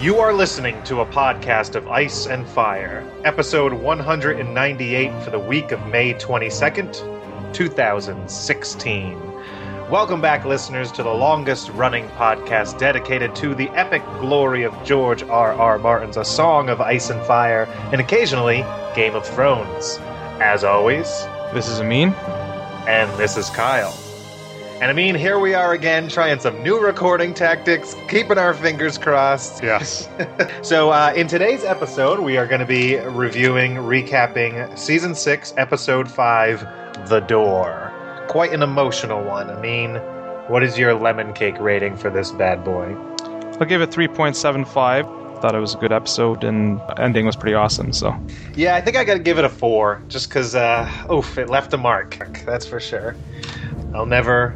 You are listening to a podcast of Ice and Fire, episode 198 for the week of May 22nd, 2016. Welcome back, listeners, to the longest running podcast dedicated to the epic glory of George R. R. Martin's A Song of Ice and Fire, and occasionally Game of Thrones. As always, This is Amin. and this is Kyle. And I mean, here we are again trying some new recording tactics, keeping our fingers crossed. Yes. So, uh, in today's episode, we are going to be reviewing, recapping season six, episode five, The Door. Quite an emotional one. I mean, what is your lemon cake rating for this bad boy? I'll give it 3.75. Thought it was a good episode and ending was pretty awesome. So Yeah, I think I got to give it a four, just because, uh, oof, it left a mark. That's for sure. I'll never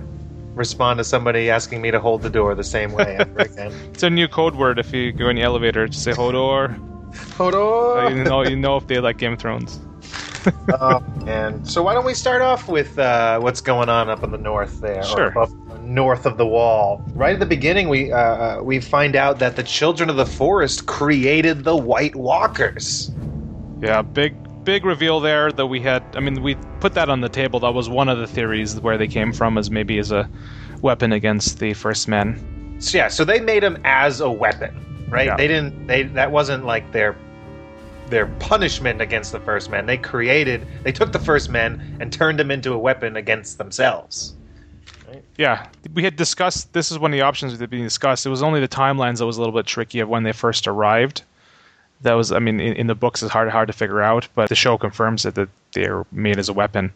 respond to somebody asking me to hold the door the same way ever again. it's a new code word if you go in the elevator. Just say Hodor. Hodor! Uh, you know, you know if they like Game of Thrones. oh, man. So why don't we start off with uh, what's going on up in the north there, Sure. above- north of the wall? Right at the beginning, we uh, uh, we find out that the children of the forest created the White Walkers. Yeah, big big reveal there that we had. I mean, we put that on the table. That was one of the theories where they came from, as maybe as a weapon against the First Men. So, yeah, so they made them as a weapon, right? Yeah. They didn't. They that wasn't like their their punishment against the first men. They created. They took the first men and turned them into a weapon against themselves. Yeah, we had discussed. This is one of the options that had been discussed. It was only the timelines that was a little bit tricky of when they first arrived. That was, I mean, in, in the books, it's hard hard to figure out, but the show confirms it that they're made as a weapon.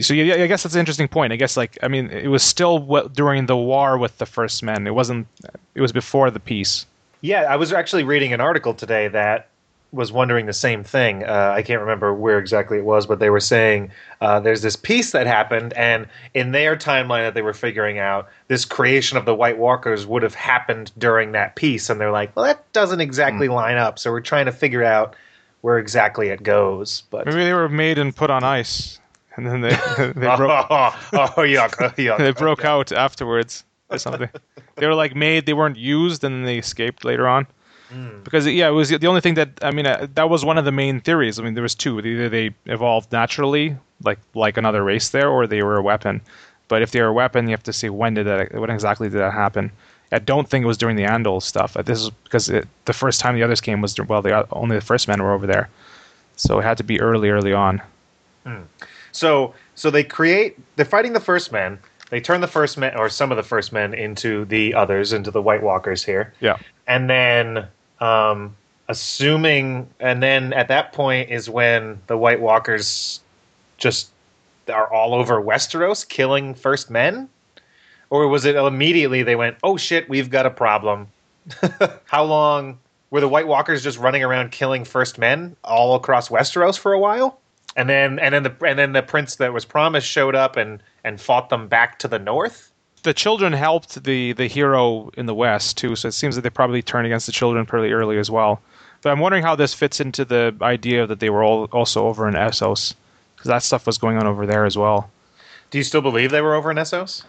So yeah, I guess that's an interesting point. I guess like I mean, it was still what, during the war with the First Men. It wasn't. It was before the peace. Yeah, I was actually reading an article today that was wondering the same thing. Uh, I can't remember where exactly it was, but they were saying uh, there's this piece that happened, and in their timeline that they were figuring out, this creation of the White Walkers would have happened during that piece, and they're like, well, that doesn't exactly line up. So we're trying to figure out where exactly it goes. But Maybe they were made and put on ice, and then they they broke oh, oh, yuck, oh, yuck. they broke out afterwards or something. they were like made, they weren't used, and then they escaped later on. Because yeah, it was the only thing that I mean uh, that was one of the main theories. I mean, there was two: either they evolved naturally, like like another race there, or they were a weapon. But if they were a weapon, you have to see when did that, when exactly did that happen. I don't think it was during the Andal stuff. Uh, This is because it, the first time the others came was well, the, only the first men were over there, so it had to be early, early on. So so they create they're fighting the first men. They turn the first men or some of the first men into the others, into the White Walkers here. Yeah. And then um assuming and then at that point is when the White Walkers just are all over Westeros killing first men? Or was it immediately they went, "Oh shit, we've got a problem." How long were the White Walkers just running around killing first men all across Westeros for a while? And then and then the and then the prince that was promised showed up and and fought them back to the north. the children helped the the hero in the west too so it seems that they probably turned against the children pretty early as well. But i'm wondering how this fits into the idea that they were all also over in essos because that stuff was going on over there as well. Do you still believe they were over in Essos?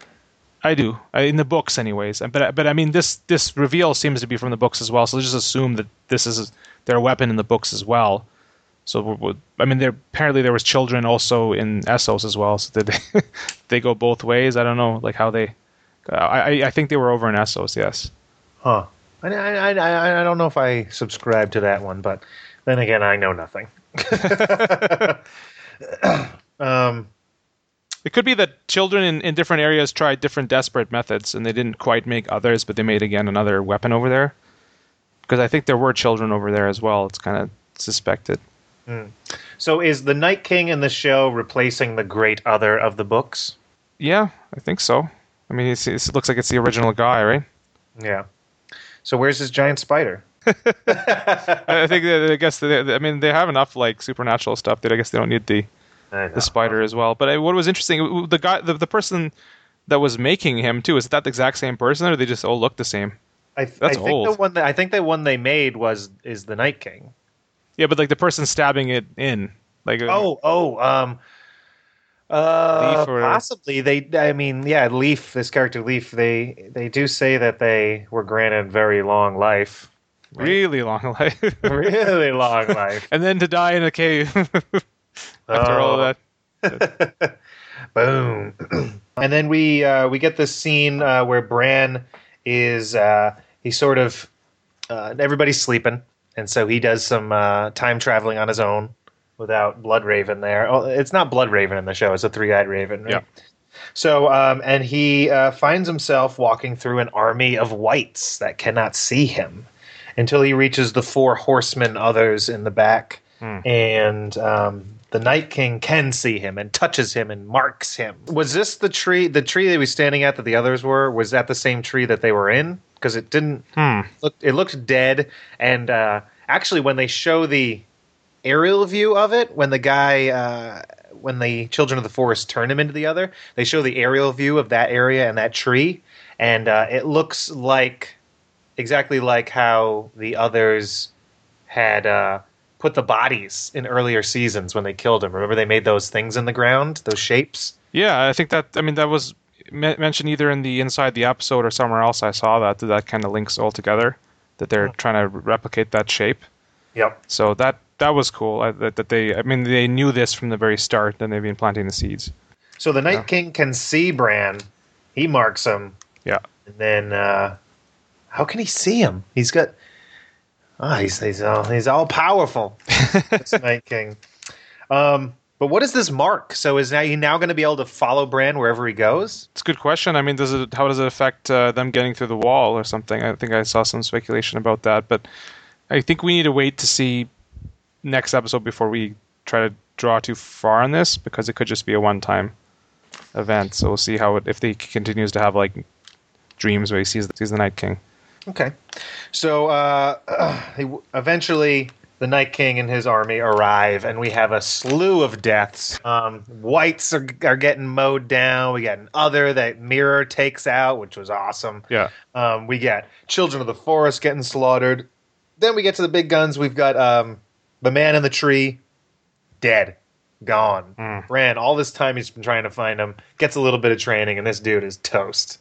i do. In the books anyways. But but i mean this this reveal seems to be from the books as well so let's just assume that this is their weapon in the books as well so i mean there apparently there was children also in essos as well so did they they go both ways i don't know like how they I, I- I think they were over in Essos, yes. Huh. I, I, I, I don't know if I subscribe to that one, but then again, I know nothing. um, It could be that children in, in different areas tried different desperate methods and they didn't quite make others, but they made again another weapon over there. Because I think there were children over there as well. It's kind of suspected. Hmm. so is the Night King in the show replacing the Great Other of the books? Yeah, I think so. I mean, it's, it's, it looks like it's the original guy, right? Yeah. So where's his giant spider? I I think that, I guess they, I mean they have enough like supernatural stuff that I guess they don't need the the spider as well. But I, what was interesting, the guy, the, the person that was making him too, is that the exact same person, or they just all look the same? I, I That's think old. the one that I think the one they made was is the Night King. Yeah, but like the person stabbing it in, like Oh, oh, um, uh, or- possibly they. I mean, yeah, Leaf. This character Leaf. They they do say that they were granted very long life. really long life, really long life. and then to die in a cave after all of that. Boom. and then we uh, we get this scene uh, where Bran is uh, he sort of uh, everybody's sleeping, and so he does some uh, time traveling on his own without Blood Raven there. Oh, it's not Blood Raven in the show; it's a three eyed Raven. Right? Yeah. So, um, and he uh, finds himself walking through an army of whites that cannot see him until he reaches the four horsemen, others in the back, and um, the Night King can see him and touches him and marks him. Was this the tree? The tree that he was standing at that the others were? Was that the same tree that they were in? Because it didn't Hmm. look. It looked dead. And uh, actually, when they show the aerial view of it, when the guy, uh, when the children of the forest turn him into the other, they show the aerial view of that area and that tree, and uh, it looks like exactly like how the others had uh, put the bodies in earlier seasons when they killed him. Remember, they made those things in the ground, those shapes. Yeah, I think that. I mean, that was me- mentioned either in the inside the episode or somewhere else. I saw that that kind of links all together. That they're trying to replicate that shape. Yep. So that that was cool. I, that, that they. I mean, they knew this from the very start, and they've been planting the seeds. So the Night Yeah. King can see Bran. He marks him. Yeah. And then, uh, how can he see him? He's got. Ah, he's he's all he's all powerful. this Night King. Um, but what is this mark? So is now he now going to be able to follow Bran wherever he goes? It's a good question. I mean, does it? How does it affect uh, them getting through the wall or something? I think I saw some speculation about that, but I think we need to wait to see next episode before we try to draw too far on this because it could just be a one-time event. So we'll see how it if he continues to have like dreams where he sees sees the Night King. Okay. So uh, he, eventually, the Night King and his army arrive, and we have a slew of deaths. Um, whites are, are getting mowed down. We got an other that Meera takes out, which was awesome. Yeah. Um, we get Children of the Forest getting slaughtered. Then we get to the big guns. We've got um, the man in the tree, dead, gone. Mm. Ran all this time. He's been trying to find him. Gets a little bit of training, and this dude is toast.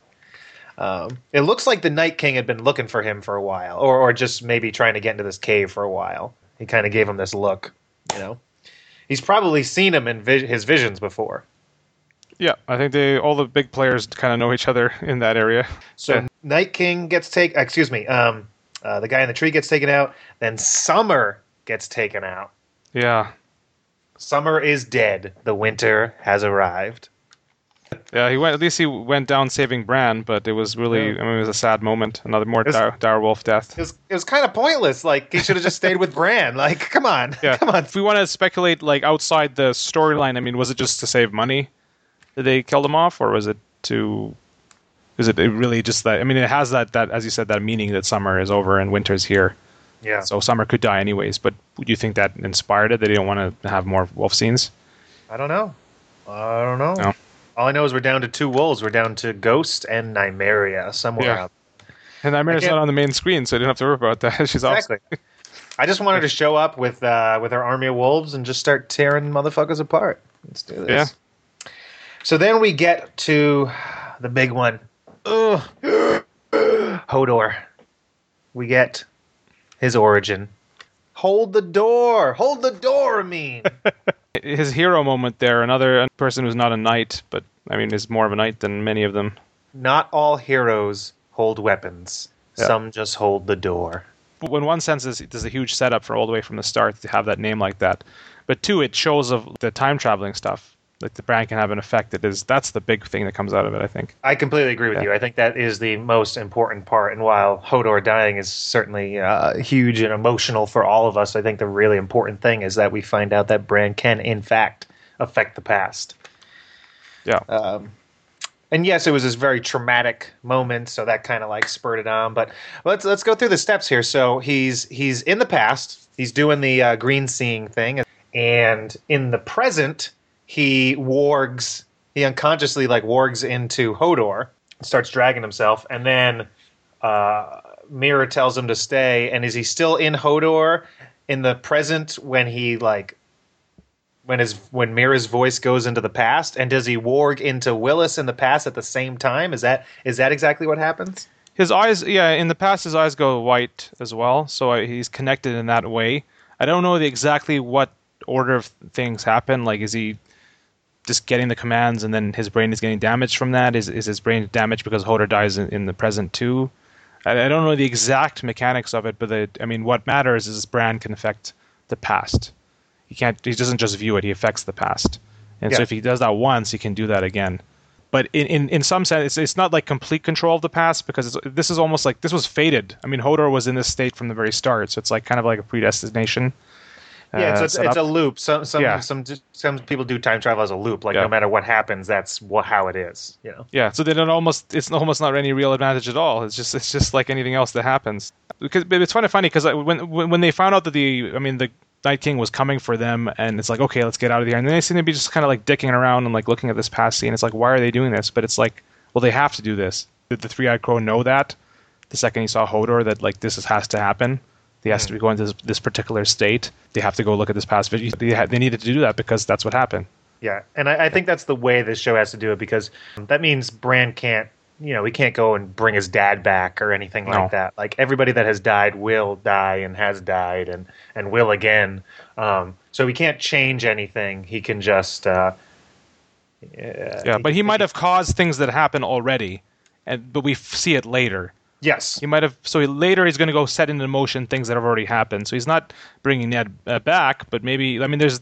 Um, it looks like the Night King had been looking for him for a while, or or just maybe trying to get into this cave for a while. He kind of gave him this look, you know. He's probably seen him in vi- his visions before. Yeah, I think they all the big players kind of know each other in that area. So Yeah. Night King gets taken. Excuse me. Um, uh, the guy in the tree gets taken out. Then Summer gets taken out. Yeah, Summer is dead. The winter has arrived. Yeah. He went. At least he went down saving Bran, but it was really. Yeah. I mean, it was a sad moment. Another more It's- dire, dire wolf death. It was it was kind of pointless. Like he should have just stayed with Bran. Like, come on, Yeah. come on. If we want to speculate, like outside the storyline, I mean, was it just to save money that they killed him off, or was it to? Is it really just that? I mean, it has that that as you said that meaning that summer is over and winter's here. Yeah. So summer could die anyways. But do you think that inspired it? That they don't want to have more wolf scenes? I don't know. I don't know. No. All I know is we're down to two wolves. We're down to Ghost and Nymeria somewhere Yeah. out. And Nymeria's can't- on the main screen, so I didn't have to worry about that. She's off. Exactly. I just wanted to show up with uh, with our army of wolves and just start tearing motherfuckers apart. Let's do this. Yeah. So then we get to the big one. Ugh. Hodor. We get his origin. Hold the door. Hold the door, I mean. His hero moment there. Another person who's not a knight, but I mean, is more of a knight than many of them. Not all heroes hold weapons. Yeah. Some just hold the door. But in one sense, there's, there's a huge setup for all the way from the start to have that name like that. But two, it shows of the time traveling stuff. Like the Bran can have an effect. That is, that's the big thing that comes out of it. I think. I completely agree with Yeah. you. I think that is the most important part. And while Hodor dying is certainly uh, huge and emotional for all of us, I think the really important thing is that we find out that Bran can, in fact, affect the past. Yeah. Um, and yes, it was this very traumatic moment, so that kind of like spurred it on. But let's let's go through the steps here. So he's he's in the past. He's doing the uh, green seeing thing, and in the present, he wargs. He unconsciously like wargs into Hodor, starts dragging himself, and then uh, Meera tells him to stay. And is he still in Hodor in the present when he like when his when Meera's voice goes into the past, and does he warg into Wylis in the past at the same time? Is that is that exactly what happens? His eyes, yeah, in the past, his eyes go white as well, so he's connected in that way. I don't know the, exactly what order of things happen. Like, is he just getting the commands and then his brain is getting damaged from that? Is is his brain damaged because Hodor dies in, in the present too? I, I, don't know the exact mechanics of it, but the, I mean, what matters is Bran can affect the past. He can't. He doesn't just view it; he affects the past. And yeah. so if he does that once, he can do that again but in, in, in some sense, it's, it's not like complete control of the past because this is almost like this was fated. I mean, Hodor was in this state from the very start, so it's like kind of like a predestination. Yeah, it's, uh, a, it's a loop. Some some yeah. some some people do time travel as a loop. Like yeah. no matter what happens, that's what, how it is. You know. Yeah. So then it almost it's almost not any real advantage at all. It's just it's just like anything else that happens. Because it's kind of funny because when when they found out that the I mean the Night King was coming for them, and it's like, okay, let's get out of here. And then they seem to be just kind of like dicking around and like looking at this past scene. It's like, why are they doing this? But it's like, well, they have to do this. Did the Three Eyed Crow know that the second he saw Hodor that like this has to happen? He has to be going to this, this, particular state. They have to go look at this past video. They, ha- they needed to do that because that's what happened. Yeah, and I, I think that's the way this show has to do it because that means Bran can't you know, he can't go and bring his dad back or anything no. like that. Like everybody that has died will die and has died and and will again. Um, so he can't change anything. He can just. Uh, yeah, yeah, but he might have caused things that happen already, and but we f- see it later. Yes, he might have. So he, later he's going to go set into motion things that have already happened. So he's not bringing Ned uh, back, but maybe. I mean, there's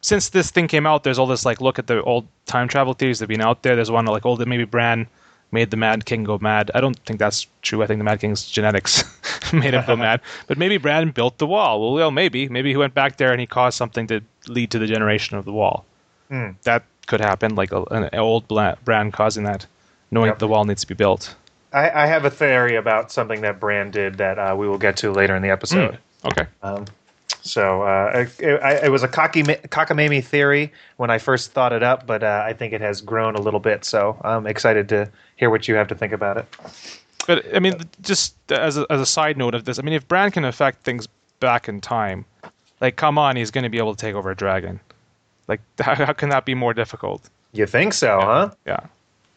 since this thing came out, there's all this like look at the old time travel theories that have been out there. There's one like, oh, that maybe Bran made the Mad King go mad. I don't think that's true. I think the Mad King's genetics made him go mad. But maybe Bran built the wall. Well, well, maybe. Maybe he went back there and he caused something to lead to the generation of the wall. Mm. That could happen, like a, an old Bran causing that, knowing yep. the wall needs to be built. I, I, have a theory about something that Bran did that uh, we will get to later in the episode. Mm. Okay. Um, so uh, it, it, was a cocky, cockamamie theory when I first thought it up, but uh, I think it has grown a little bit. So I'm excited to hear what you have to think about it. But I mean, just as a, as a side note of this, I mean, if Bran can affect things back in time, like come on, he's going to be able to take over a dragon. Like, how, how can that be more difficult? You think so, yeah. huh? Yeah,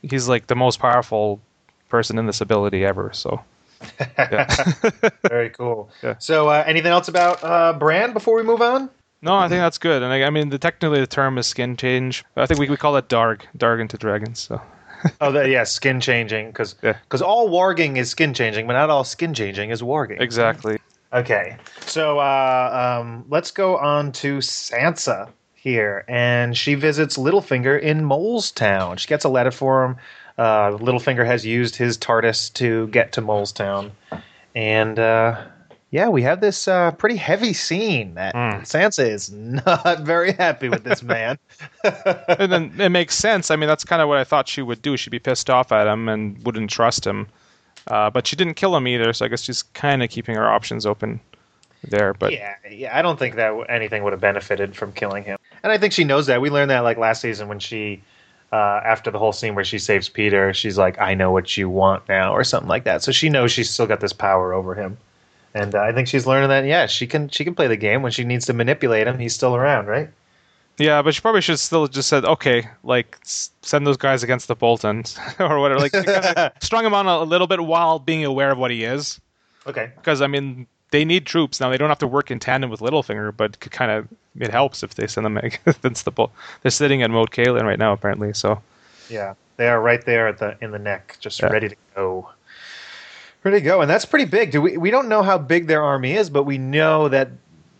he's like the most powerful person in this ability ever. So Very cool. Yeah. So, uh, anything else about uh, Bran before we move on? No, I think that's good. And I, I mean, the, technically the term is skin change. I think we, we call it darg, darg into dragons. So. oh, the, yeah, skin changing because because yeah. all warging is skin changing, but not all skin changing is warging. Exactly. Okay, so uh, um, let's go on to Sansa here, and she visits Littlefinger in Mole's Town. She gets a letter for him uh, Littlefinger has used his TARDIS to get to Mole's Town, and uh, yeah, we have this uh, pretty heavy scene that mm. Sansa is not very happy with this man. and then it makes sense. I mean, that's kind of what I thought she would do. She'd be pissed off at him and wouldn't trust him. Uh, but she didn't kill him either, so I guess she's kind of keeping her options open there. But yeah, yeah, I don't think that anything would have benefited from killing him. And I think she knows that. We learned that like last season when she uh, after the whole scene where she saves Petyr, she's like, "I know what you want now," or something like that. So she knows she's still got this power over him, and uh, I think she's learning that. Yeah, she can she can play the game when she needs to manipulate him. He's still around, right? Yeah, but she probably should still just said, "Okay, like send those guys against the Boltons or whatever." Like strung him on a, a little bit while being aware of what he is. Okay. Because I mean, they need troops now. They don't have to work in tandem with Littlefinger, but kind of it helps if they send them against the bull. They're sitting at Moat Cailin right now, apparently. So yeah, they are right there at the in the neck, just yeah. ready to go. Ready to go, and that's pretty big. Do we? We don't know how big their army is, but we know that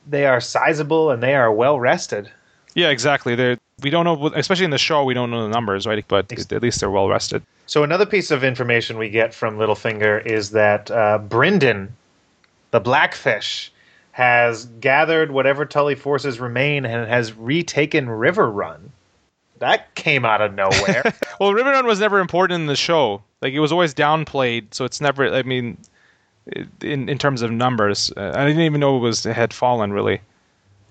they are sizable and they are well rested. Yeah, exactly. They we don't know, especially in the show, we don't know the numbers, right? But at least they're well rested. So another piece of information we get from Littlefinger is that uh, Brynden, the Blackfish, has gathered whatever Tully forces remain and has retaken Riverrun. That came out of nowhere. well, Riverrun was never important in the show. Like it was always downplayed, so it's never. I mean, in in terms of numbers, uh, I didn't even know it was it had fallen really.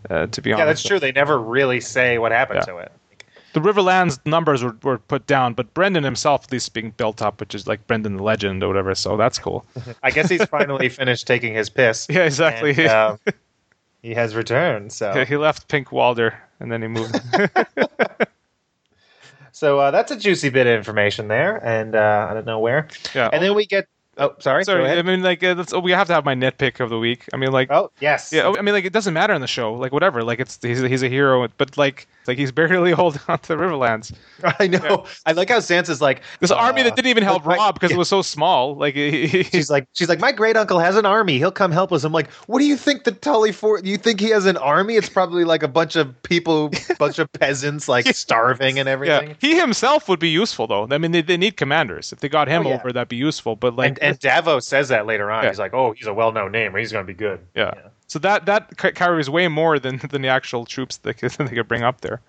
Uh, to be honest, yeah, that's true. They never really say what happened yeah. to it the Riverlands numbers were, were put down, but Brynden himself at least being built up, which is like Brynden the Legend or whatever. So that's cool. I guess he's finally finished taking his piss. Yeah, exactly. And, um, he has returned. So yeah, he left Pink Walder and then he moved. so uh, that's a juicy bit of information there, and uh, I don't know where. Yeah. And then we get Oh, sorry. Sorry, I mean, like, uh, that's, we have to have my nitpick of the week. I mean, like, Oh, yes. yeah, I mean, like, it doesn't matter in the show, like, whatever. Like, it's he's he's a hero, but like, like he's barely holding on to the Riverlands. I know. I like how Sansa's like This army that didn't even help Robb because yeah. it was so small. Like, he, he- She's like, she's like, my great uncle has an army. He'll come help us. I'm like, what do you think the Tully for? You think he has an army? It's probably like a bunch of people, bunch of peasants, like starving and everything. yeah, he himself would be useful though. I mean, they, they need commanders. If they got him Oh, yeah. over, that'd be useful. But like, and, and Davos says that later on. Yeah. He's like, oh, he's a well-known name. He's going to be good. yeah. So that that ca- carries way more than than the actual troops that could, they could bring up there.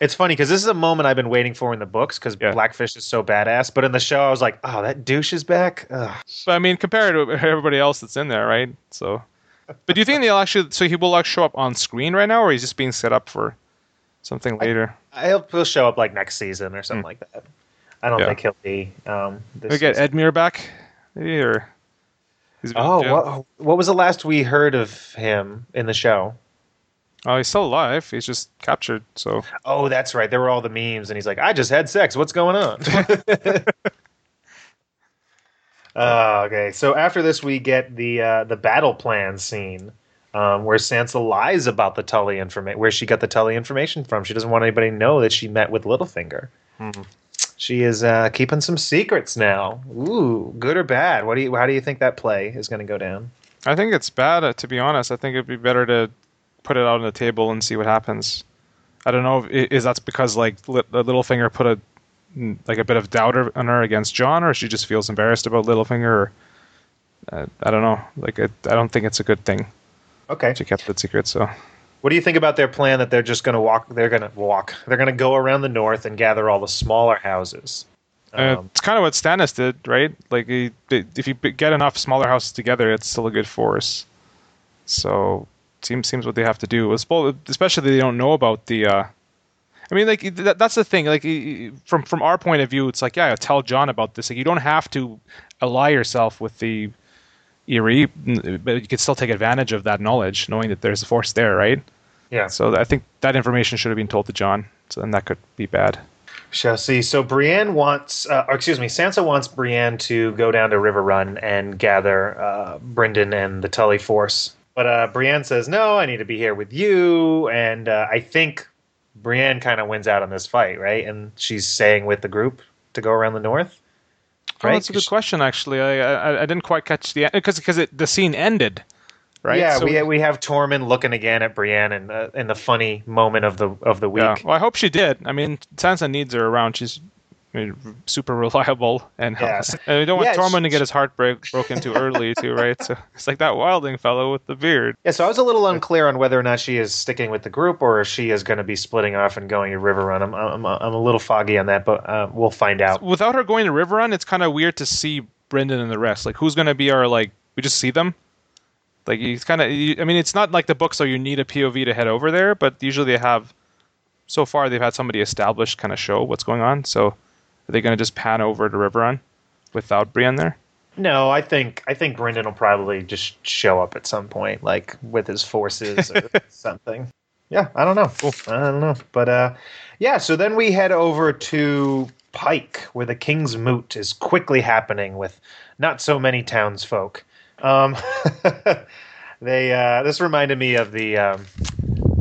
It's funny because this is a moment I've been waiting for in the books because Yeah. Blackfish is so badass. But in the show, I was like, oh, that douche is back. Ugh. But I mean, compared to everybody else that's in there, right? So, but do you think they'll actually? So he will like show up on screen right now, or he's just being set up for something later? I hope he'll show up like next season or something like that. I don't. Yeah. think he'll be. Um, this we get. Edmure back, maybe, or Oh, what, what was the last we heard of him in the show? Oh, he's still alive. He's just captured. So Oh, that's right. There were all the memes, and he's like, "I just had sex. What's going on?" uh, okay, so after this, we get the uh, the battle plan scene um, where Sansa lies about the Tully information, where she got the Tully information from. She doesn't want anybody to know that she met with Littlefinger. Mhm. She is uh, keeping some secrets now. Ooh, good or bad? What do you? How do you think that play is going to go down? I think it's bad. uh, To be honest, I think it'd be better to put it out on the table and see what happens. I don't know. If, is that's because like Lit- Littlefinger put a like a bit of doubt on her against Jon, or she just feels embarrassed about Littlefinger? Or, uh, I don't know. Like it, I don't think it's a good thing. Okay. She kept it secret. So What do you think about their plan that they're just going to walk? They're going to walk. They're going to go around the north and gather all the smaller houses. uh, Um, it's kind of what Stannis did, right? Like he, if you get enough smaller houses together, it's still a good force. So seems seems what they have to do. Especially they don't know about the. Uh, I mean, like that, that's the thing. Like from from our point of view, it's like yeah, tell Jon about this. Like you don't have to ally yourself with the Eyrie, but you could still take advantage of that knowledge, knowing that there's a force there, right? yeah. So I think that information should have been told to Jon. So then that could be bad. Shall see. So Brienne wants, uh, or excuse me, Sansa wants Brienne to go down to Riverrun and gather uh, Brynden and the Tully force. But uh, Brienne says, "No, I need to be here with you." And uh, I think Brienne kind of wins out on this fight, right? And she's staying with the group to go around the north. Oh, Right? that's a good question. Actually, I I, I didn't quite catch the because because the scene ended, right? Yeah, So- we we have Tormund looking again at Brienne in uh, in the funny moment of the of the week. yeah. Well, I hope she did. I mean, Sansa needs her around. She's super reliable, and, Yes. and we don't want Yeah, Tormund to get his heart break, broken too early, too, right? So it's like that Wildling fellow with the beard. Yeah, so I was a little unclear on whether or not she is sticking with the group or if she is going to be splitting off and going to Riverrun. I'm I'm, I'm a little foggy on that, but uh, we'll find out. Without her going to Riverrun, it's kind of weird to see Brynden and the rest. Like, who's going to be our like? We just see them. Like, he's kind of. I mean, it's not like the book, so you need a POV to head over there. But usually they have. So far, they've had somebody established kind of show what's going on. So, are they going to just pan over to Riverrun without Brienne there? No, I think I think Brynden will probably just show up at some point, like with his forces or something. Yeah, I don't know. I don't know, but uh, yeah. So then we head over to Pike, where the Kingsmoot is quickly happening with not so many townsfolk. Um, they uh, this reminded me of the um,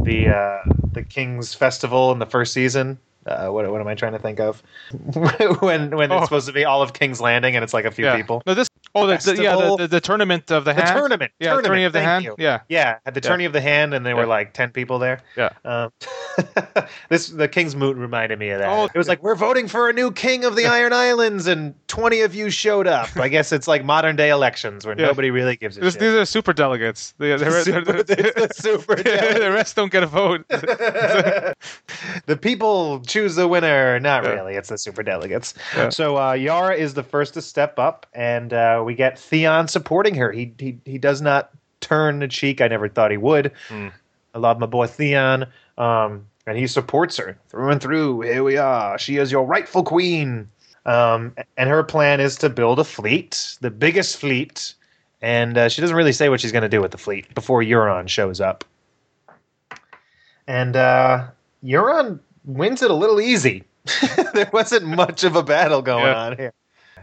the uh, the King's Festival in the first season. Uh, what, what am I trying to think of? when when Oh. it's supposed to be all of King's Landing and it's like a few yeah. people. No, this. Oh, the, the, yeah, the, the, the tournament of the The hand. tournament. Yeah, tournament, tourney of the hand. you. Yeah. Yeah, at the Yeah. tourney of the hand, and there were like ten people there. Yeah. Um, this the Kingsmoot reminded me of that. Oh. it was like we're voting for a new king of the Iron Islands, and twenty of you showed up. I guess it's like modern day elections where Yeah. nobody really gives a This, shit. these are super delegates. The, the, Super- the, the super delegates. the rest don't get a vote. the people choose the winner. Not Yeah. really. It's the super delegates. Yeah. So uh, Yara is the first to step up, and uh, we get Theon supporting her. He he he does not turn the cheek. I never thought he would. Hmm. I love my boy Theon, um, and he supports her through and through. Here we are. She is your rightful queen. Um, and her plan is to build a fleet, the biggest fleet. And uh, she doesn't really say what she's going to do with the fleet before Euron shows up. And uh, Euron wins it a little easy. there wasn't much of a battle going Yeah. on here.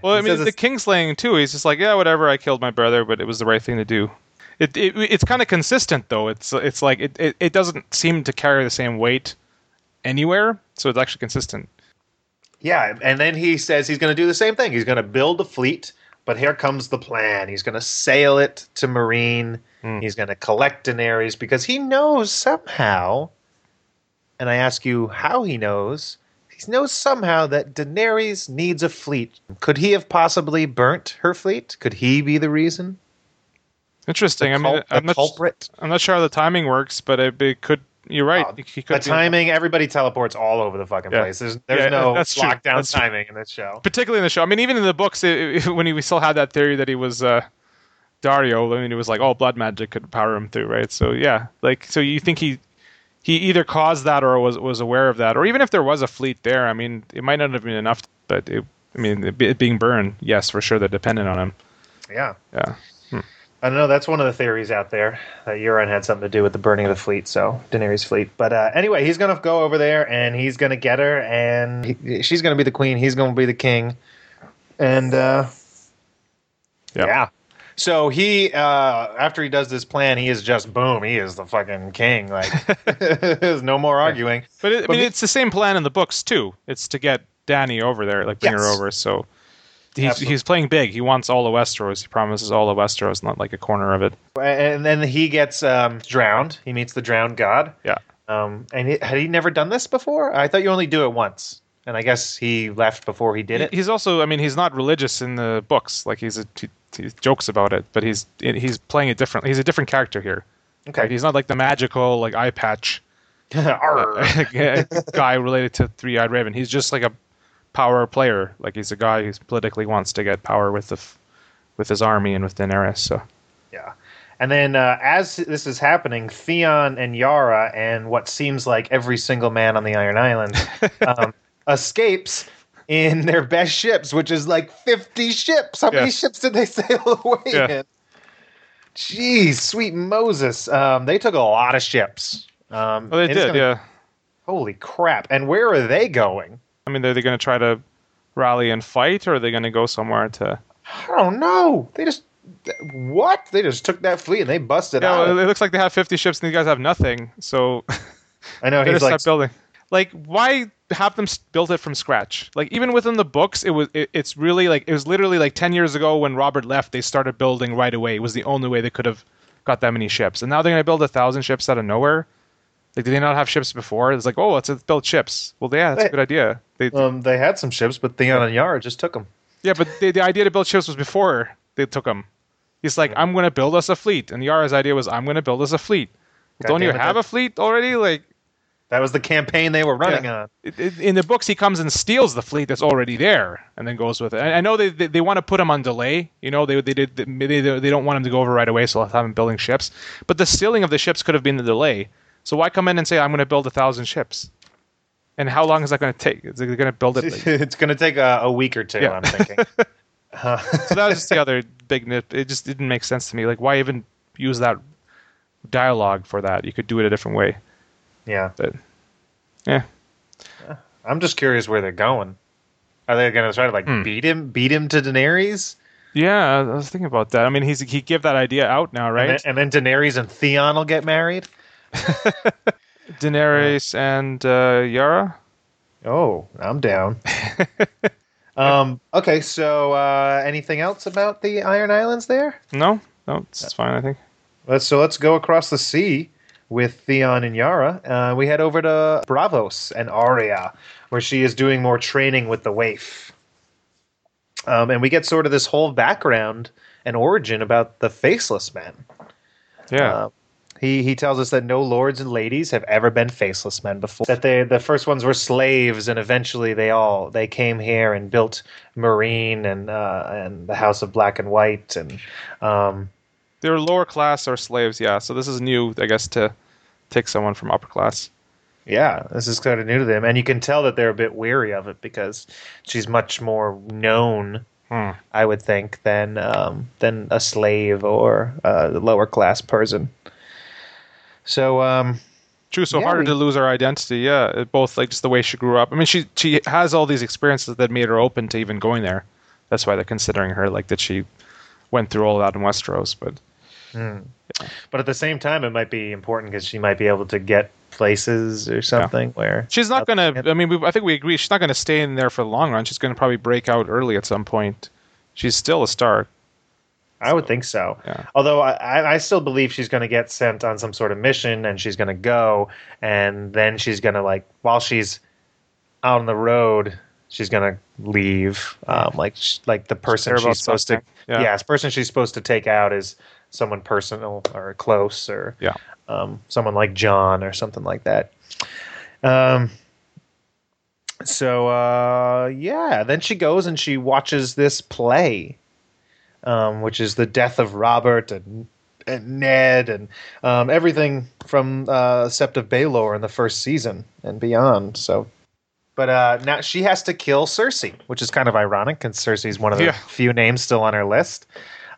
Well, I He mean, the it's- Kingslaying too. He's just like, yeah, whatever. I killed my brother, but it was the right thing to do. It, it it's kind of consistent though. It's it's like it, it, it doesn't seem to carry the same weight anywhere, so it's actually consistent. Yeah, and then he says he's going to do the same thing. He's going to build a fleet, but here comes the plan. He's going to sail it to Meereen. Hmm. He's going to collect Daenerys because he knows somehow, and I ask you how he knows. Knows somehow that Daenerys needs a fleet. Could he have possibly burnt her fleet? Could he be the reason? Interesting. The, I mean, I'm, not, culprit. I'm not sure how the timing works, but it, it could. You're right. Oh, he could The timing, everybody teleports all over the fucking Yeah. place. There's there's Yeah, no that's lockdown That's true. timing in this show. particularly in the show. I mean, even in the books, it, it- when he, we still had that theory that he was uh, Daario. I mean, it was like all blood magic could power him through, right? So yeah, like so you think he he either caused that or was was aware of that, or even if there was a fleet there, I mean, it might not have been enough. But it, I mean, it, it being burned, yes, for sure, they're dependent on him. Yeah. Yeah, I don't know. That's one of the theories out there that Euron had something to do with the burning of the fleet, so Daenerys' fleet. But uh, anyway, he's gonna go over there and he's gonna get her, and he, she's gonna be the queen. He's gonna be the king, and uh, Yeah. yeah. So he, uh, after he does this plan, he is just boom. He is the fucking king. Like, there's no more arguing. but it, I mean, he- it's the same plan in the books too. It's to get Dany over there, like bring her over. So. He's, Absolutely. he's playing big. He wants all of Westeros. He promises all of Westeros, not like a corner of it. And then he gets um, drowned. He meets the drowned god. Yeah. Um, and he, had he never done this before? I thought you only do it once. And I guess he left before he did it. He's also, I mean, he's not religious in the books. Like he's a, he, he jokes about it, but he's he's playing it different. He's a different character here. Okay. he's not like the magical like eye patch guy related to Three Eyed Raven. He's just like a power player. Like he's a guy who politically wants to get power with the with his army and with Daenerys. So Yeah. And then uh, as this is happening, Theon and Yara and what seems like every single man on the Iron Island um, escapes in their best ships, which is like 50 ships. How many ships did they sail away Yeah. in? Jeez, sweet Moses. Um, they took a lot of ships. Um, well, they did, gonna- yeah. Holy crap. And where are they going? I mean, are they going to try to rally and fight, or are they going to go somewhere to? I don't know. They just. What? They just took that fleet and they busted Yeah, out. well, it looks like they have 50 ships and these guys have nothing. So I know he's like building. Like, why have them built it from scratch? Like, even within the books, it was it, it's really like it was literally like ten years ago when Robert left. They started building right away. It was the only way they could have got that many ships, and now they're gonna build a thousand ships out of nowhere. Like, did they not have ships before? It's like, oh, let's build ships. Well, yeah, that's a good idea. They, Um, they had some ships, but Theon and Yara just took them. yeah, but the, the idea to build ships was before they took them. He's like, I'm gonna build us a fleet, and Yara's idea was, I'm gonna build us a fleet. Well, don't you have that- a fleet already? Like, That was the campaign they were running Yeah. on. it- it- in the books he comes and steals the fleet that's already there and then goes with it. I, I know they, they they want to put him on delay. You know they they did they, they don't want him to go over right away, so they'll have him building ships. But the stealing of the ships could have been the delay. So why come in and say I'm going to build a thousand ships? And how long is that going to take? Is it going to build it? Like, it's going to take a, a week or two. Yeah. I'm thinking. Uh, so that was just the other big nit. It just didn't make sense to me. Like why even use that dialogue for that? You could do it a different way. Yeah, But yeah, I'm just curious where they're going. Are they going to try to like Hmm. beat him, beat him to Daenerys, yeah. I was thinking about that. I mean, he's he gave that idea out now, right? and, then, and then Daenerys and Theon will get married? Daenerys and uh, Yara. Oh, I'm down. um. Okay. So, uh, anything else about the Iron Islands there? No, no, it's fine. I think. Let's so let's go across the sea with Theon and Yara. Uh, we head over to Braavos and Arya, where she is doing more training with the waif. Um, and we get sort of this whole background and origin about the faceless men. Yeah, Uh, he he tells us that no lords and ladies have ever been faceless men before. That they the first ones were slaves, and eventually they all they came here and built Meereen and uh, and the House of Black and White and um, they're lower class or slaves. Yeah, so this is new, I guess, to take someone from upper class. Yeah, this is kind of new to them, and you can tell that they're a bit weary of it because she's much more known, Hmm. I would think, than um, than a slave or a lower class person. So, um, True. So Yeah, harder we- to lose her identity. Yeah, both like just the way she grew up. I mean, she she has all these experiences that made her open to even going there. that's why they're considering her like that she went through all that in Westeros. But But at the same time, it might be important because she might be able to get places or something where she's not going to. I mean, we, I think we agree she's not going to stay in there for the long run. She's going to probably break out early at some point. She's still a star. I would think so. Yeah. Although I- I, I still believe she's going to get sent on some sort of mission and she's going to go and then she's going to like while she's out on the road, she's going to leave. Um, like like the person she's about supposed to. Yeah. yeah, the person she's supposed to take out is someone personal or close or Yeah. um, someone like Jon or something like that. Um, so uh, yeah, then she goes and she watches this play, um, which is the death of Robert and, and Ned and um, everything from uh, Sept of Baelor in the first season and beyond. So. But uh, now she has to kill Cersei, which is kind of ironic, because Cersei's one of the Yeah. few names still on her list.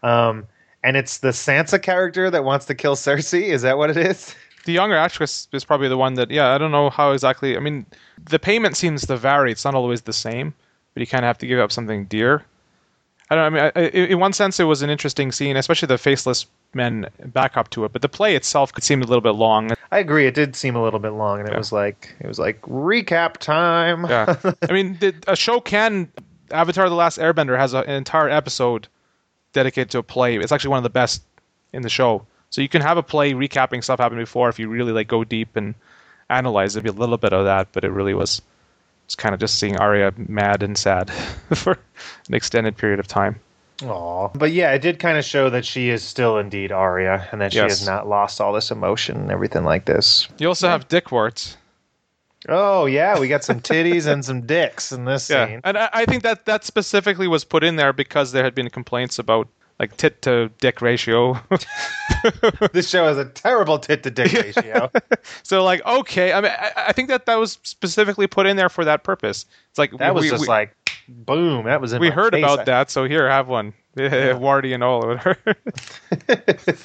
Um, and it's the Sansa character that wants to kill Cersei. Is that what it is? The younger actress is probably the one that. Yeah, I don't know how exactly. I mean, the payment seems to vary. It's not always the same, but you kind of have to give up something dear. I don't. know, I mean, I, I- in one sense, it was an interesting scene, especially the faceless men back up to it. But the play itself could seem a little bit long. I agree. It did seem a little bit long, and it was like it was like recap time. Yeah, I mean, the, a show can. Avatar: The Last Airbender has a, an entire episode dedicated to a play. It's actually one of the best in the show. So you can have a play recapping stuff happened before if you really like go deep and analyze it. Be a little bit of that, but it really was. It's kind of just seeing Arya mad and sad for an extended period of time. Aw. But yeah, it did kind of show that she is still indeed Arya, and that she Yes. has not lost all this emotion and everything like this. You also have Dick Warts. Oh yeah, we got some titties and some dicks in this Yeah, scene. and I, I think that that specifically was put in there because there had been complaints about like tit to dick ratio. This show has a terrible tit to dick ratio. So like, okay, I mean, I, I think that that was specifically put in there for that purpose. It's like That was we, just we, like boom. That was in we heard face. about that, so here, have one, Wardy and all of it.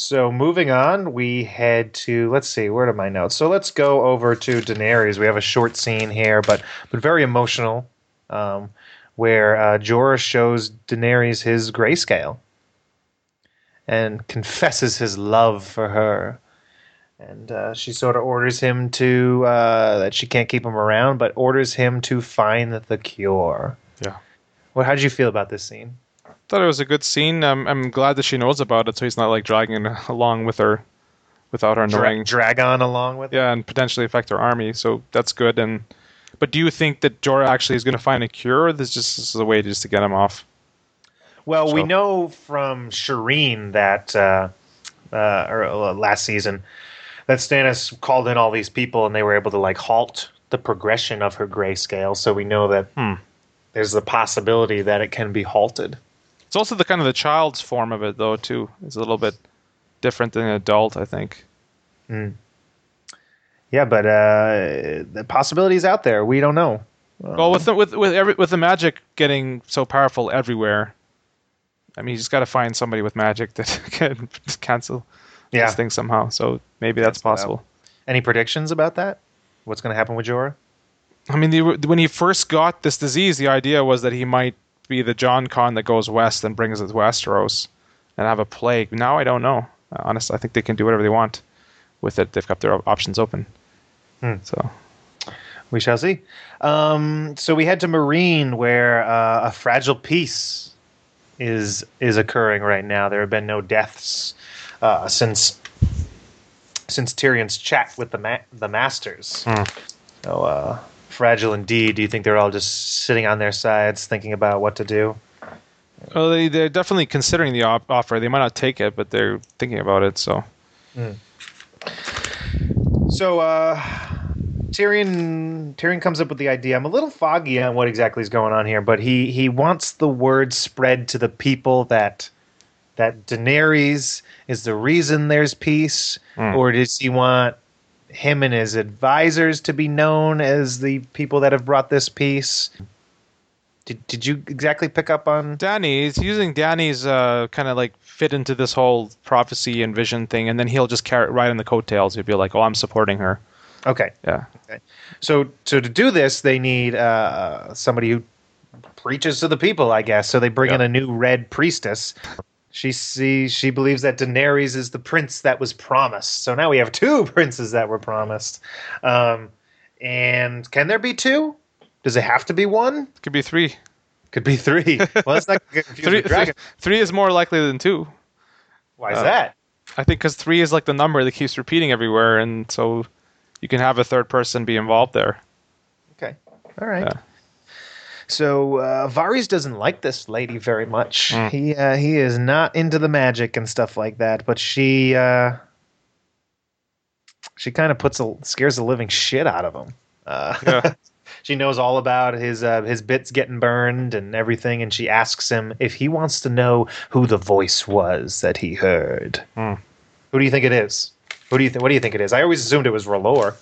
So moving on, we head to let's see, where are my notes? So let's go over to Daenerys. We have a short scene here, but but very emotional, um, where uh, Jorah shows Daenerys his grayscale and confesses his love for her. And uh, she sort of orders him to uh, that she can't keep him around, but orders him to find the cure. Yeah. Well, how did you feel about this scene? Thought it was a good scene. I'm I'm glad that she knows about it, so he's not like dragging along with her, without her knowing. Dra- Dragon along with it? yeah, and potentially affect her army. So that's good. And but do you think that Jorah actually is going to find a cure, or this just this is a way just to get him off? Well, we know from Shireen that uh, uh, or uh, last season that Stannis called in all these people and they were able to like halt the progression of her grayscale. So we know that Hmm. there's the possibility that it can be halted. It's also the kind of the child's form of it, though. Too, it's a little bit different than an adult, I think. Yeah, but uh, the possibilities out there. We don't know. Well, with the, with with every, with the magic getting so powerful everywhere, I mean, you just got to find somebody with magic that can cancel Yeah. this thing somehow. So maybe that's Cancel it out. possible. Any predictions about that? What's going to happen with Jorah? I mean, the, when he first got this disease, the idea was that he might be the Jon Con that goes west and brings it to Westeros and have a plague. Now I don't know. Honestly, I think they can do whatever they want with it. They've got their options open. Hmm. So We shall see. Um, so we head to Meereen, where uh, a fragile peace is is occurring right now. There have been no deaths uh, since since Tyrion's chat with the ma- the Masters. Hmm. So uh, fragile indeed. Do you think they're all just sitting on their sides, thinking about what to do? Well, they they're definitely considering the op- offer. They might not take it, but they're thinking about it. So So uh, Tyrion Tyrion comes up with the idea. I'm a little foggy on what exactly is going on here, but he he wants the word spread to the people that that Daenerys is the reason there's peace, Hmm. or does he want him and his advisors to be known as the people that have brought this peace? Did, did you exactly pick up on? Dany, he's using Dany's uh, kind of like fit into this whole prophecy and vision thing, and then he'll just carry it right on the coattails. He'll be like, "Oh, I'm supporting her." Okay, Yeah, so so to do this, they need uh, somebody who preaches to the people, I guess. So they bring in a new red priestess. She sees she believes that Daenerys is the prince that was promised. So now we have two princes that were promised. Um, and can there be two? Does it have to be one? Could be three. Could be three. Well, let's not confused Three, three is more likely than two. Why is uh, that? I think because three is like the number that keeps repeating everywhere, and so you can have a third person be involved there. Okay. All right. Yeah. So uh, Varys doesn't like this lady very much. Mm. He uh, he is not into the magic and stuff like that. But she uh, she kind of puts a scares the living shit out of him. Uh, Yeah. she knows all about his uh, his bits getting burned and everything, and she asks him if he wants to know who the voice was that he heard. Hmm. Who do you think it is? Who do you think? What do you think it is? I always assumed it was R'hllor.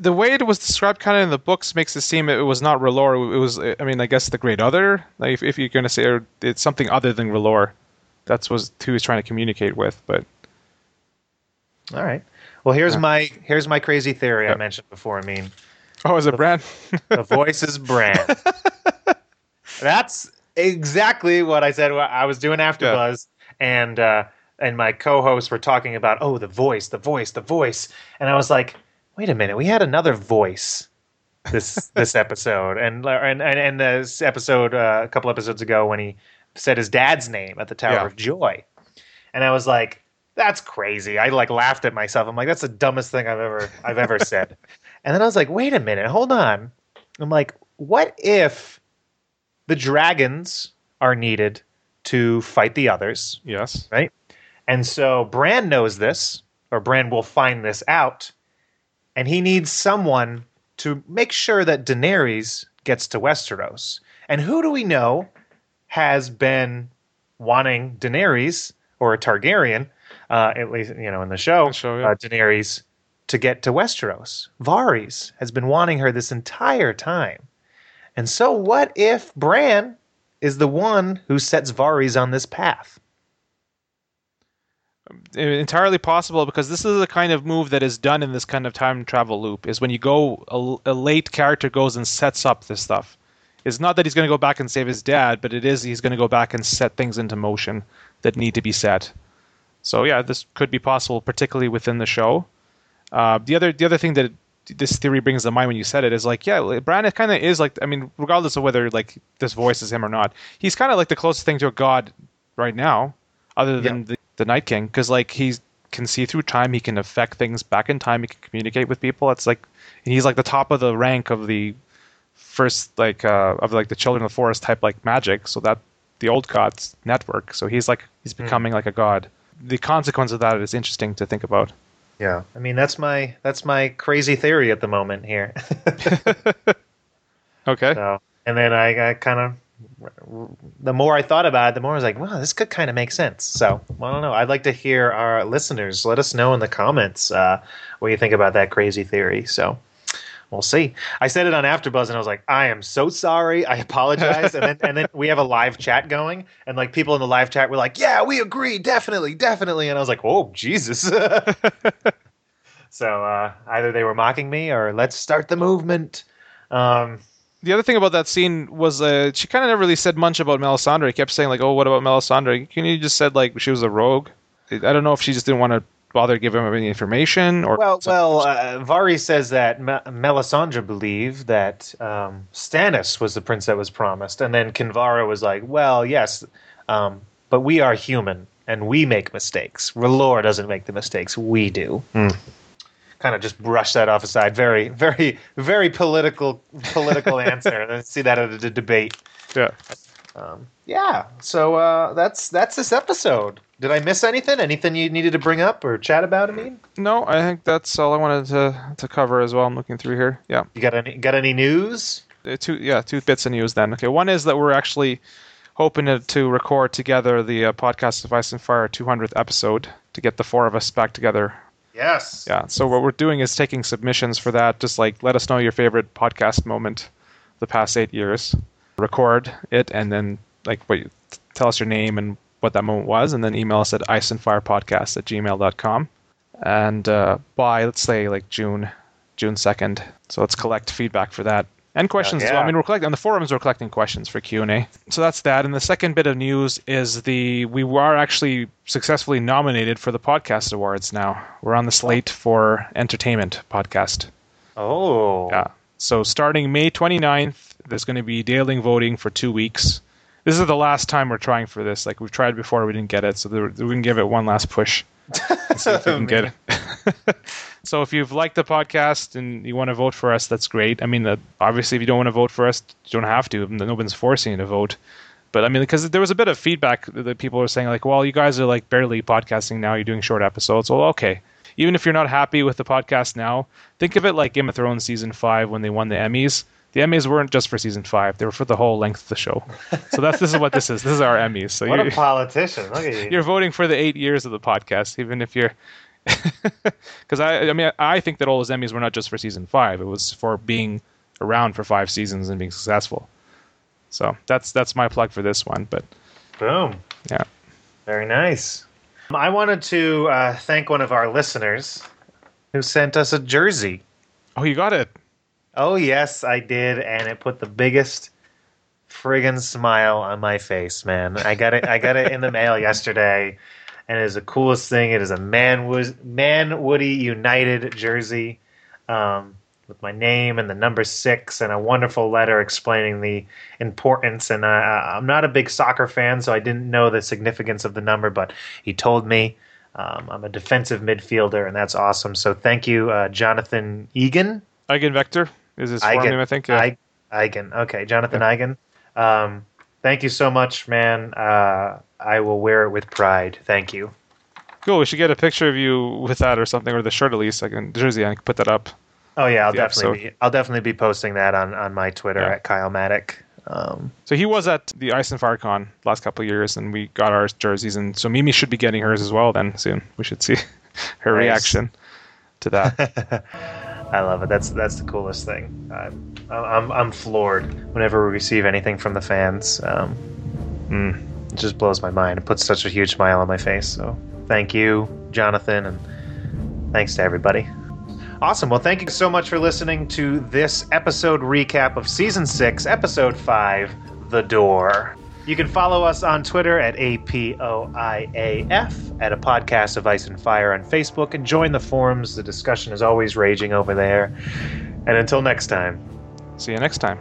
The way it was described, kind of in the books, makes it seem it was not R'hllor. It was, I mean, I guess the Great Other. Like if, if you're going to say or it's something other than R'hllor, that's was who he was trying to communicate with. But All right. Well, here's Yeah. my here's my crazy theory I mentioned before. I mean, oh, is it Bran? the voice is Bran. That's exactly what I said. I was doing after Yeah. Buzz, and uh, and my co-hosts were talking about oh the voice, the voice, the voice, and I was like, wait a minute, we had another voice this this episode, and and and, and this episode uh, a couple episodes ago when he said his dad's name at the Tower Yeah. of Joy, and I was like. That's crazy. I like laughed at myself. I'm like, that's the dumbest thing I've ever I've ever said. And then I was like, wait a minute, hold on. I'm like, what if the dragons are needed to fight the others, yes. right? And so Bran knows this, or Bran will find this out, and he needs someone to make sure that Daenerys gets to Westeros. And who do we know has been wanting Daenerys or a Targaryen, uh, at least you know in the show, The show, yeah. uh, Daenerys to get to Westeros? Varys has been wanting her this entire time. And so, what if Bran is the one who sets Varys on this path? Entirely possible because this is the kind of move that is done in this kind of time travel loop is when you go a, a late character goes and sets up this stuff. It's not that he's going to go back and save his dad but it is he's going to go back and set things into motion that need to be set. So yeah this could be possible particularly within the show. Uh, the other the other thing that this theory brings to mind when you said it is like yeah Bran kind of is like I mean regardless of whether like this voice is him or not he's kind of like the closest thing to a god right now other than Yeah. The, Night King because like he can see through time he can affect things back in time he can communicate with people. It's like he's like the top of the rank of the first like uh of like the children of the forest type like magic so that the old gods network. So he's like he's becoming like a god. The consequence of that is interesting to think about. Yeah, I mean that's my that's my crazy theory at the moment here. okay. So, and then I, I kind of the more I thought about it, the more I was like, wow, this could kind of make sense. So I don't know. I'd like to hear our listeners. Let us know in the comments uh, what you think about that crazy theory. So we'll see. I said it on AfterBuzz, and I was like, I am so sorry. I apologize. and then and then we have a live chat going, and like people in the live chat were like, Yeah, we agree, definitely, definitely. And I was like, Oh Jesus. so uh, either they were mocking me or let's start the movement. Um, the other thing about that scene was uh, she kind of never really said much about Melisandre. He kept saying like, "Oh, what about Melisandre?" Can you just said like she was a rogue? I don't know if she just didn't want to bother giving him any information or Well, well, uh, Vari says that Me- Melisandre believed that um, Stannis was the prince that was promised, and then Kinvara was like, "Well, yes, um, but we are human and we make mistakes. R'hllor doesn't make the mistakes; we do." Kind of just brush that off aside. Very, very, very political, political answer. I see that at a debate. yeah. Um, yeah. So uh, that's that's this episode. Did I miss anything? Anything you needed to bring up or chat about? I mean, No, I think that's all I wanted to to cover as well. I'm looking through here. Yeah. you got any got any news? Uh, two yeah two bits of news then okay one is that we're actually hoping to, to record together the uh, podcast of ice and fire 200th episode to get the four of us back together Yes. yeah so what we're doing is taking submissions for that. Just like let us know your favorite podcast moment the past eight years. Record it and then like what you, tell us your name and what that moment was and then email us at iceandfirepodcast at gmail.com and uh, by let's say like june june 2nd so let's collect feedback for that and questions as well. I mean, we're collecting on the forums. We're collecting questions for Q and A. So that's that. And the second bit of news is the we are actually successfully nominated for the podcast awards. Now we're on the slate for entertainment podcast. Oh. Yeah. So starting May 29th, there's going to be daily voting for two weeks. This is the last time we're trying for this. Like we've tried before, we didn't get it, so we can give it one last push. see if we can get it. so if you've liked the podcast and you want to vote for us, that's great. I mean, uh, obviously, if you don't want to vote for us, you don't have to. Nobody's forcing you to vote. But I mean, because there was a bit of feedback that people were saying, like, well, you guys are like barely podcasting now. You're doing short episodes. Well, okay. Even if you're not happy with the podcast now, think of it like Game of Thrones season five when they won the Emmys. The Emmys weren't just for season five; they were for the whole length of the show. So that's this is what this is. This is our Emmys. So What you're, a politician. Look at you. you're voting for the eight years of the podcast, even if you're. Because I, I mean, I think that all those Emmys were not just for season five; it was for being around for five seasons and being successful. So that's that's my plug for this one. But Boom. yeah, Very nice. I wanted to uh, thank one of our listeners who sent us a jersey. oh, you got it. Oh, yes, I did. And it put the biggest friggin' smile on my face, man. I got it. I got it in the mail yesterday, and it is the coolest thing. It is a man was Manwoody United jersey um, with my name and the number six, and a wonderful letter explaining the importance. And I, I'm not a big soccer fan, so I didn't know the significance of the number, but he told me. Um, I'm a defensive midfielder, and that's awesome. So thank you, uh, Jonathan Egan. Eigen Vector is his full name, I think. Yeah. I, Eigen. Okay, Jonathan Eigen. Um, thank you so much, man. Uh, I will wear it with pride. Thank you. Cool. We should get a picture of you with that or something, or the shirt at least. I can jersey. I can put that up. Oh yeah, I'll definitely episode. be. I'll definitely be posting that on on my Twitter Yeah. at Kyle Matic. Um, So he was at the Ice and Fire Con last couple of years, and we got our jerseys, and so Mimi should be getting hers as well. Then soon, we should see her Nice. reaction to that. I love it. That's that's the coolest thing. I'm I'm, I'm floored whenever we receive anything from the fans. Um, mm, it just blows my mind. It puts such a huge smile on my face. So thank you, Jonathan, and thanks to everybody. Awesome. Well, thank you so much for listening to this episode recap of season six, episode five, The Door. You can follow us on Twitter at APOIAF, at a podcast of Ice and Fire on Facebook, and join the forums. The discussion is always raging over there. And until next time. see you next time.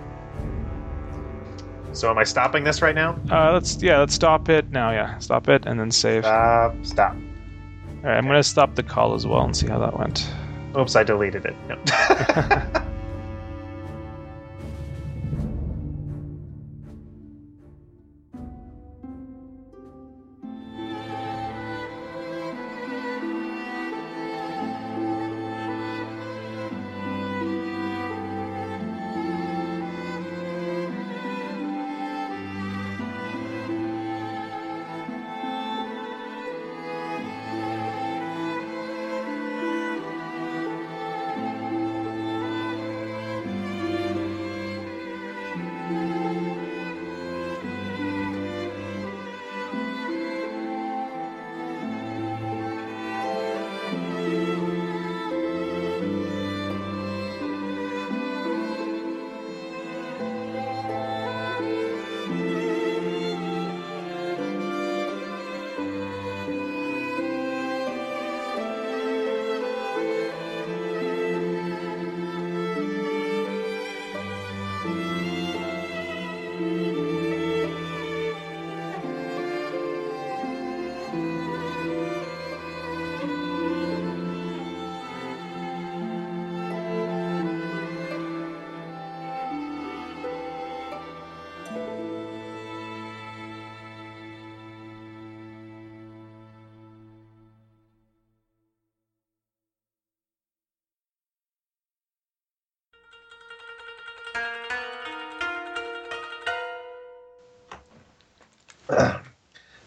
So, am I stopping this right now? Uh, let's yeah, let's stop it now. Yeah, stop it and then save. Stop. Stop. All right, I'm gonna stop the call as well and see how that went. Oops, I deleted it. Yep.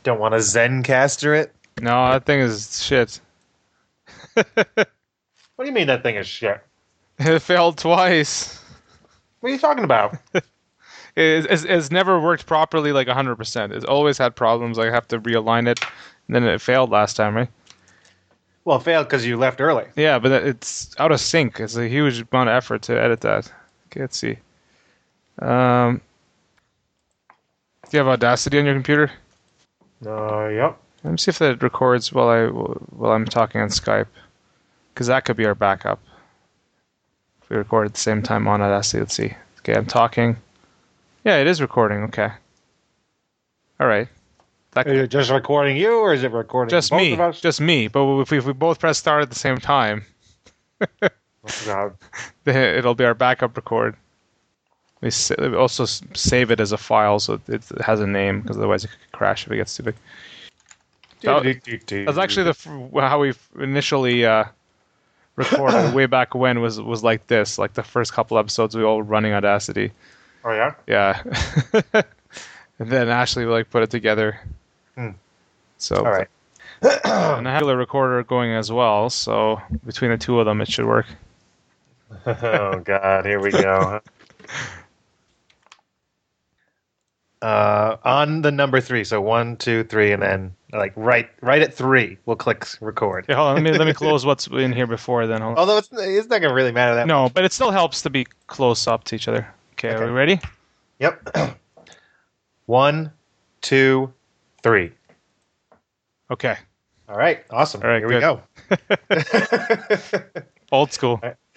Don't want to Zencastr it? No, that thing is shit. What do you mean that thing is shit? It failed twice. What are you talking about? It, it's, it's never worked properly, like 100%. It's always had problems. I have to realign it, and then it failed last time, right? well, it failed because you left early. Yeah, but it's out of sync. It's a huge amount of effort to edit that. Okay, let's see. Um, do you have Audacity on your computer? Uh, yep. Let me see if that records while I while I'm talking on Skype, because that could be our backup. If we record at the same time on Audacity, let's see. Okay, I'm talking. Yeah, it is recording. Okay. All right. That Is it just recording you, or is it recording just both me, of us? just me. But if we, if we both press start at the same time, Oh, it'll be our backup record. We also save it as a file so it it has a name because otherwise it could crash if it gets too big. That- That's actually the f- how we initially uh, recorded way back when was was like this. Like the first couple episodes, we all running Audacity. Oh yeah. Yeah, and then Ashley like put it together. Hmm. So All right. and I have the recorder going as well. So between the two of them, it should work. oh God, here we go. Uh, on the number three, so one, two, three, and then like right, right at three, we'll click record. Yeah, hold on. Let me let me close what's in here before then. Hold on. Although it's it's not gonna really matter that. No, but it still helps to be close up to each other. Okay, are we ready? Yep. one, two, three. Okay. All right. Awesome. All right, Here we go. Old school.